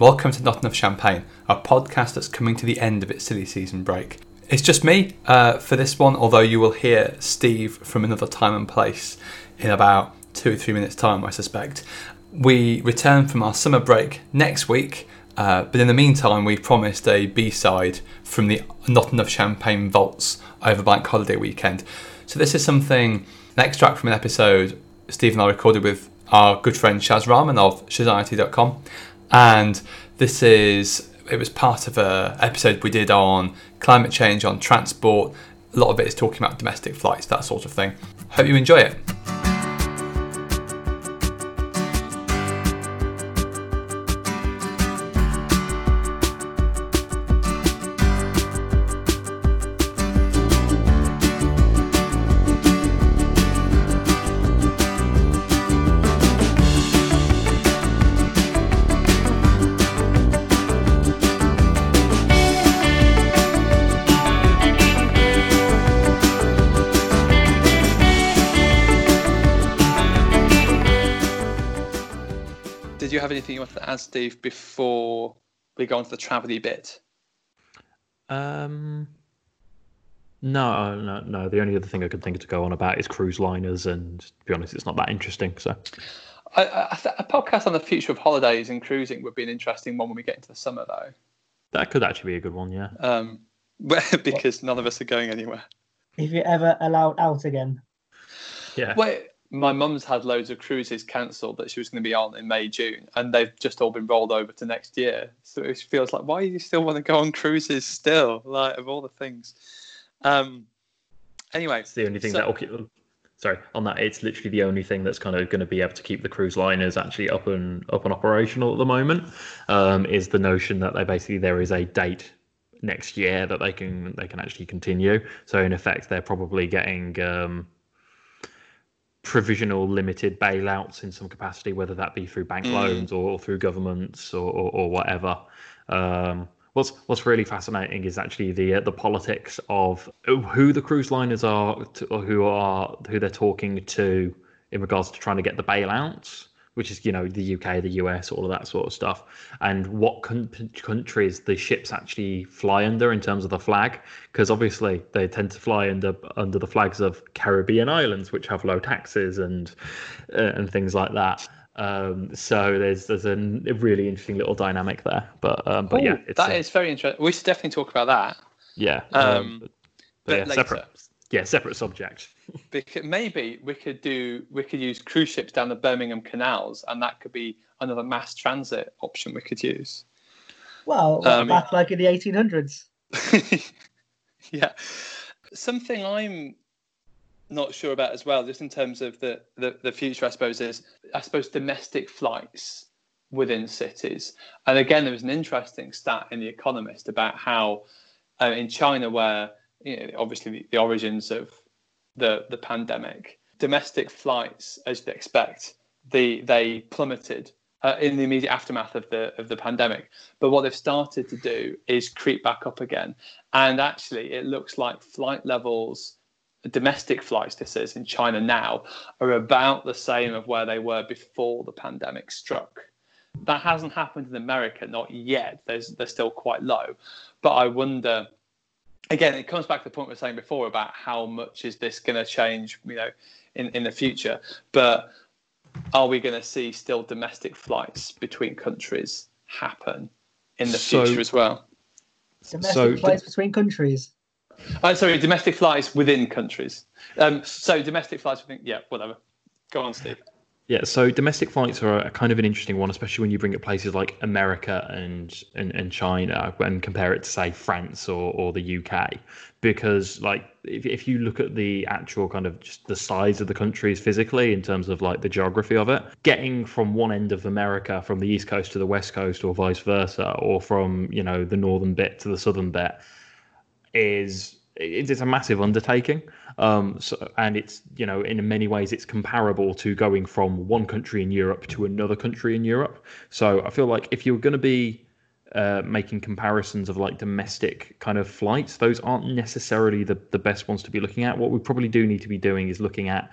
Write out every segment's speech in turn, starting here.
Welcome to Not Enough Champagne, a podcast that's coming to the end of its silly season break. It's just me uh, for this one, although you will hear Steve from another time and place in about two or three minutes' time, I suspect. We return from our summer break next week, uh, but in the meantime, we promised a B side from the Not Enough Champagne Vaults over Bank Holiday weekend. So, this is something, an extract from an episode Steve and I recorded with our good friend Shaz Rahman of Shazanity.com. And this is, it was part of a episode we did on climate change, on transport. A lot of it is talking about domestic flights, that sort of thing. Hope you enjoy it. Anything you want to add, Steve, before we go on to the travelly bit? Um, no, no, no. The only other thing I could think to go on about is cruise liners, and to be honest, it's not that interesting. So, a podcast on the future of holidays and cruising would be an interesting one when we get into the summer, though. That could actually be a good one, yeah. Um, because none of us are going anywhere. If you're ever allowed out again. Yeah. Wait, my mum's had loads of cruises cancelled that she was going to be on in May, June, and they've just all been rolled over to next year. So it feels like, why do you still want to go on cruises still? Like, of all the things. Um, anyway. It's the only thing so, that'll keep Sorry, on that, it's literally the only thing that's kind of going to be able to keep the cruise liners actually up and up and operational at the moment. Um, is the notion that they basically there is a date next year that they can they can actually continue. So in effect, they're probably getting um, provisional limited bailouts in some capacity, whether that be through bank Mm. loans or, through governments or, or, or whatever. Um, what's what's really fascinating is actually the uh, the politics of who the cruise liners are, to, or who are who they're talking to in regards to trying to get the bailouts, which is you know the UK, the US, all of that sort of stuff, and what con- countries the ships actually fly under in terms of the flag, because obviously they tend to fly under under the flags of Caribbean islands, which have low taxes and uh, and things like that. Um, so there's there's a, really interesting little dynamic there, but um, but yeah, Ooh, it's that is very interesting. We should definitely talk about that. yeah, Um, but, but yeah, later. separate yeah separate subject. Because maybe we could do we could use cruise ships down the Birmingham canals, and that could be another mass transit option we could use. Well, Um, back like in the 1800s. yeah, something I'm not sure about as well, just in terms of the, the the future, I suppose is I suppose domestic flights within cities. And again, there was an interesting stat in the Economist about how uh, in China, where you know, obviously the, origins of the the pandemic, domestic flights, as you'd expect, the they plummeted uh, in the immediate aftermath of the of the pandemic. But what they've started to do is creep back up again, and actually, it looks like flight levels. Domestic flights, this is in China now, are about the same of where they were before the pandemic struck. That hasn't happened in America, not yet. There's, they're still quite low. But I wonder, again, it comes back to the point we were saying before about how much is this going to change, you know, in, in the future. But are we going to see still domestic flights between countries happen in the So- future as well? Domestic So- flights between countries. Oh, sorry, domestic flights within countries. Um, so domestic flights within, yeah, whatever. Go on, Steve. Yeah, so domestic flights are a kind of an interesting one, especially when you bring up places like America and and, and China and compare it to say France or, or the UK, because like if, if you look at the actual kind of just the size of the countries physically in terms of like the geography of it, getting from one end of America from the east coast to the west coast or vice versa, or from you know the northern bit to the southern bit, is it's a massive undertaking. Um, so, and it's you know in many ways it's comparable to going from one country in Europe to another country in Europe. So I feel like if you're going to be uh, making comparisons of like domestic kind of flights, those aren't necessarily the, the best ones to be looking at. What we probably do need to be doing is looking at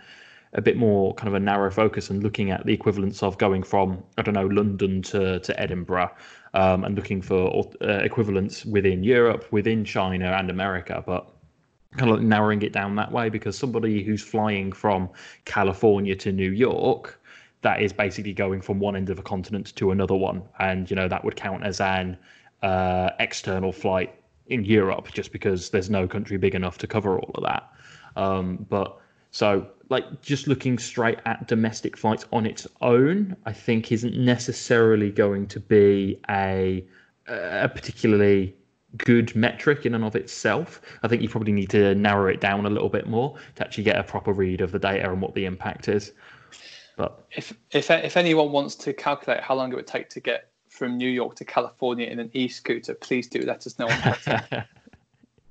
a bit more kind of a narrow focus and looking at the equivalence of going from I don't know London to to Edinburgh, um, and looking for uh, equivalents within Europe, within China and America, but kind of narrowing it down that way because somebody who's flying from California to New York that is basically going from one end of a continent to another one, and you know that would count as an uh, external flight in Europe, just because there's no country big enough to cover all of that. Um, but so, like, just looking straight at domestic flights on its own, I think isn't necessarily going to be a a particularly good metric in and of itself. I think you probably need to narrow it down a little bit more to actually get a proper read of the data and what the impact is. But if if if anyone wants to calculate how long it would take to get from New York to California in an e-scooter, please do let us know.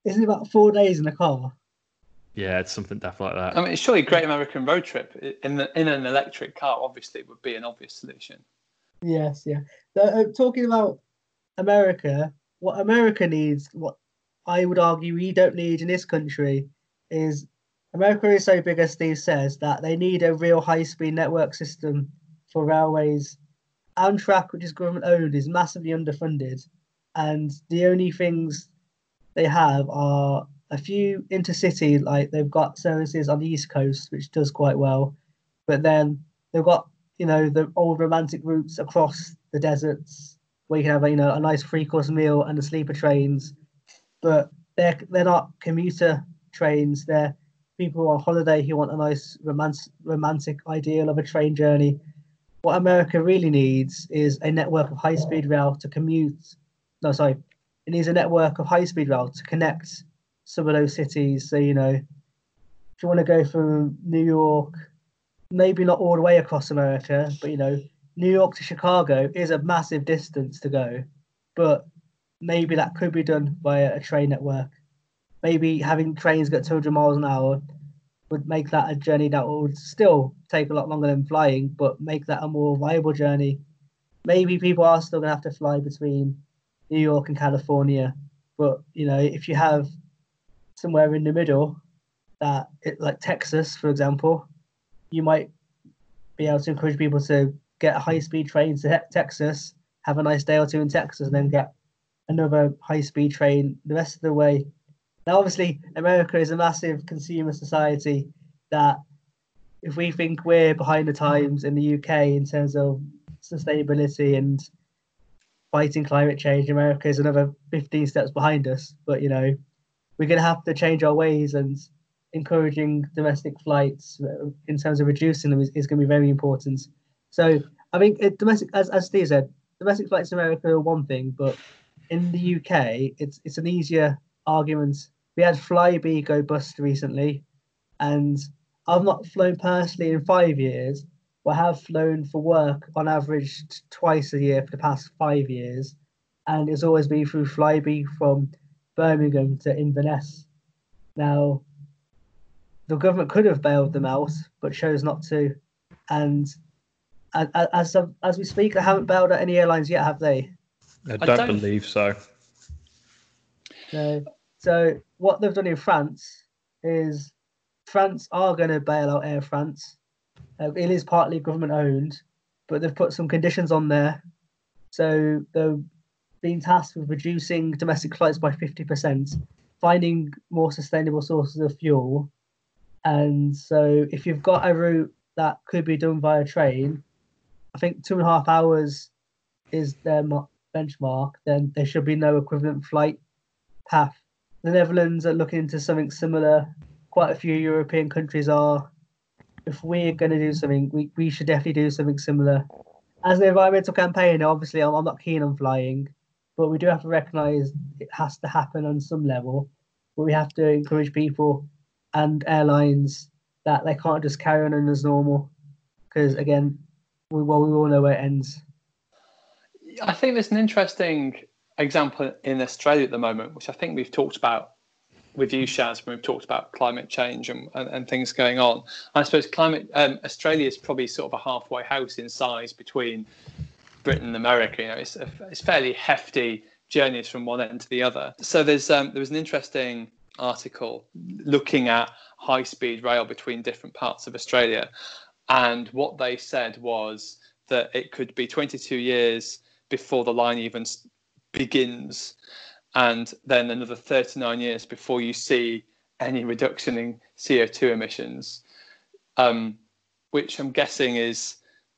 Isn't it about four days in a car? Yeah, it's something daft like that. I mean, surely Great American Road Trip in the in an electric car obviously would be an obvious solution. Yes, yeah. uh, talking about America, what America needs, what I would argue we don't need in this country, is America is so big, as Steve says, that they need a real high speed network system for railways. Amtrak, which is government owned, is massively underfunded. And the only things they have are a few intercity, like they've got services on the East Coast, which does quite well. But then they've got, you know, the old romantic routes across the deserts where you can have, you know, a nice three course meal and the sleeper trains. But they're, they're not commuter trains, they're people on holiday who want a nice romance, romantic ideal of a train journey. What America really needs is a network of high speed rail to commute. No, sorry, it needs a network of high speed rail to connect some of those cities. So, you know, if you want to go from New York, maybe not all the way across America, but, you know, New York to Chicago is a massive distance to go. But maybe that could be done via a train network maybe having trains get 200 miles an hour would make that a journey that would still take a lot longer than flying, but make that a more viable journey. Maybe people are still gonna have to fly between New York and California, but you know, if you have somewhere in the middle, that it, like Texas, for example, you might be able to encourage people to get a high-speed train to Texas, have a nice day or two in Texas, and then get another high-speed train the rest of the way now, obviously, America is a massive consumer society that if we think we're behind the times in the UK in terms of sustainability and fighting climate change, America is another 15 steps behind us. But, you know, we're going to have to change our ways and encouraging domestic flights uh, in terms of reducing them is, is going to be very important. So I think domestic, as, as Steve said, domestic flights in America are one thing, but in the UK, it's it's an easier argument. We had Flybe go bust recently, and I've not flown personally in five years, but I have flown for work on average twice a year for the past five years, and it's always been through Flybe from Birmingham to Inverness. Now, the government could have bailed them out, but chose not to, and as as we speak, they haven't bailed out any airlines yet, have they? I don't, I don't believe so. No. So what they've done in France is France are going to bail out Air France. Uh, it is partly government owned, but they've put some conditions on there. So they're being tasked with reducing domestic flights by 50%, finding more sustainable sources of fuel. And so if you've got a route that could be done via train, I think two and a half hours is their benchmark, then there should be no equivalent flight path. The Netherlands are looking into something similar. Quite a few European countries are. If we're going to do something, we, we should definitely do something similar. As an environmental campaigner, obviously, I'm, I'm not keen on flying, but we do have to recognise it has to happen on some level. But we have to encourage people and airlines that they can't just carry on as normal, because again, well, we all know where it ends. I think there's an interesting example in Australia at the moment, which I think we've talked about with you, Shaz, when we've talked about climate change and, and, and things going on. I suppose climate um, Australia is probably sort of a halfway house in size between Britain and America. You know, it's, a, it's fairly hefty journeys from one end to the other. So there's um, there was an interesting article looking at high speed rail between different parts of Australia. And what they said was that it could be 22 years before the line even begins, and then another 39 years before you see any reduction in CO2 emissions, um, which I'm guessing is,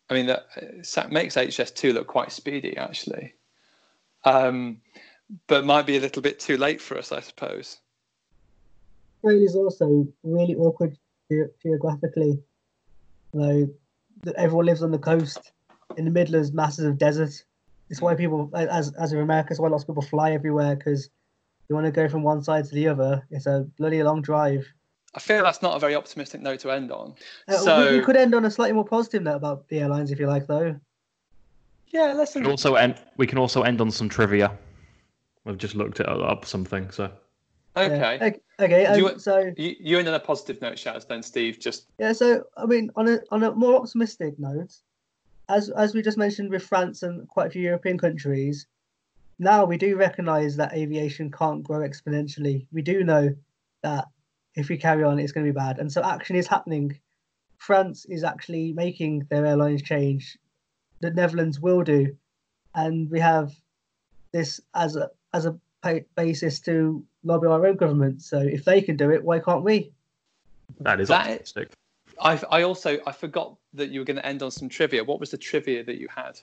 I mean, that makes HS2 look quite speedy actually, um, but might be a little bit too late for us, I suppose. Australia is also really awkward ge- geographically. Like everyone lives on the coast. In the middle is masses of desert. It's why people, as as in America, it's why lots of people fly everywhere because you want to go from one side to the other. It's a bloody long drive. I feel that's not a very optimistic note to end on. Uh, so we, we, could end on a slightly more positive note about the airlines, if you like, though. Yeah, let's. Also end. We can also end on some trivia. We've just looked it up something, so. Okay. Yeah. Okay. Um, you, so you, you end on a positive note, Shaz. Then Steve just. Yeah. So I mean, on a on a more optimistic note, as as we just mentioned with France and quite a few European countries, now we do recognise that aviation can't grow exponentially. We do know that if we carry on, it's going to be bad, and so action is happening. France is actually making their airlines change. The Netherlands will do, and we have this as a as a basis to lobby our own government. So if they can do it, why can't we? That is that optimistic. I I also I forgot that you were going to end on some trivia. What was the trivia that you had?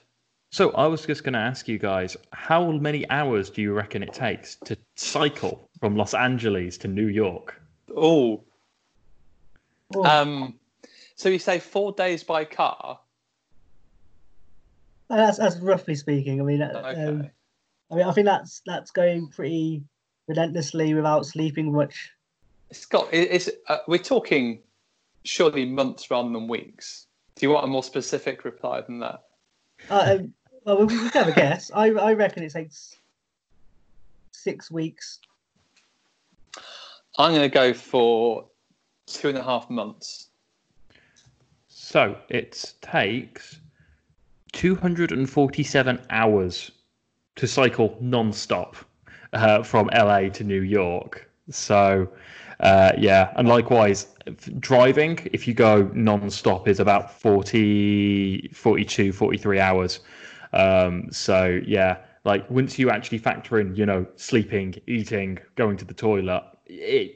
So I was just going to ask you guys, how many hours do you reckon it takes to cycle from Los Angeles to New York? Oh. Um. So you say four days by car? That's that's roughly speaking. I mean, uh, okay. um, I mean, I think that's that's going pretty relentlessly without sleeping much. Scott, it's uh, we're talking surely months rather than weeks. Do you want a more specific reply than that? Uh, um, well, we, we can have a guess. I I reckon it takes six weeks. I'm going to go for two and a half months. So it takes 247 hours to cycle non-stop uh, from LA to New York. So uh, yeah, and likewise, driving, if you go non-stop, is about 40, 42, 43 hours. Um, so yeah, like once you actually factor in, you know, sleeping, eating, going to the toilet, it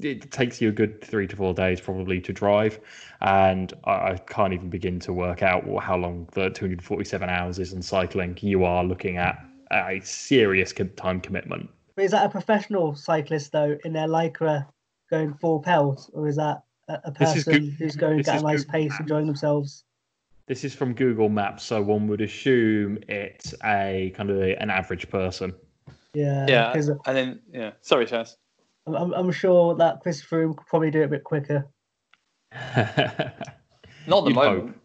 it takes you a good three to four days probably to drive, and I, I can't even begin to work out how long the 247 hours is on cycling. You are looking at a serious time commitment. But is that a professional cyclist though in their lycra going full pelt, or is that a, person who's going at a nice pace, enjoying themselves? This is from Google Maps, so one would assume it's a kind of a, an average person. Yeah. Yeah. And then yeah, sorry, Shaz. I'm, I'm sure that Christopher could probably do it a bit quicker. Not the You'd moment. Hope.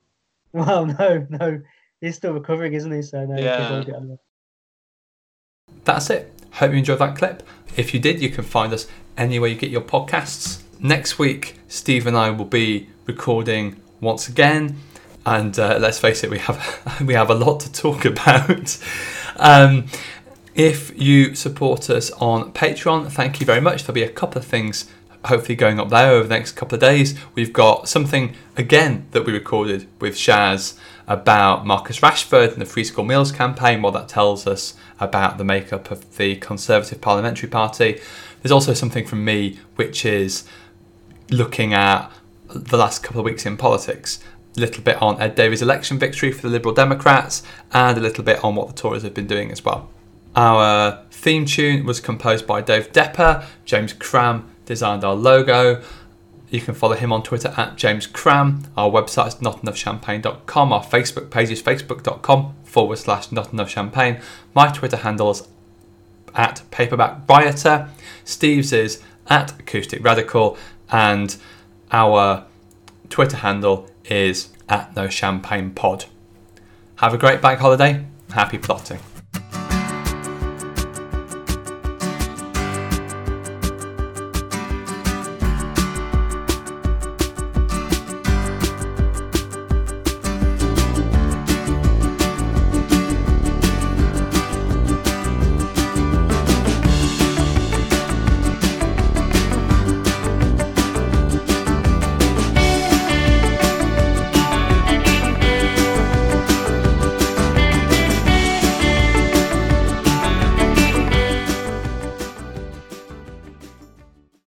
Well, no, no, he's still recovering, isn't he? So no, yeah. That's it. Hope you enjoyed that clip. If you did, you can find us anywhere you get your podcasts. Next week, Steve and I will be recording once again, and uh, let's face it, we have we have a lot to talk about. Um, if you support us on Patreon, thank you very much. There'll be a couple of things hopefully going up there over the next couple of days. We've got something again that we recorded with Shaz about Marcus Rashford and the Free School Meals campaign, what that tells us about the makeup of the Conservative Parliamentary Party. There's also something from me which is looking at the last couple of weeks in politics. A little bit on Ed Davey's election victory for the Liberal Democrats, and a little bit on what the Tories have been doing as well. Our theme tune was composed by Dave Depper. James Cram designed our logo. You can follow him on Twitter at James Cram. Our website is notenoughchampagne.com. Our Facebook page is facebook.com forward slash notenoughchampagne. My Twitter handle is at paperback rioter. Steve's is at acoustic radical. And our Twitter handle is at no champagne pod. Have a great bank holiday. Happy plotting.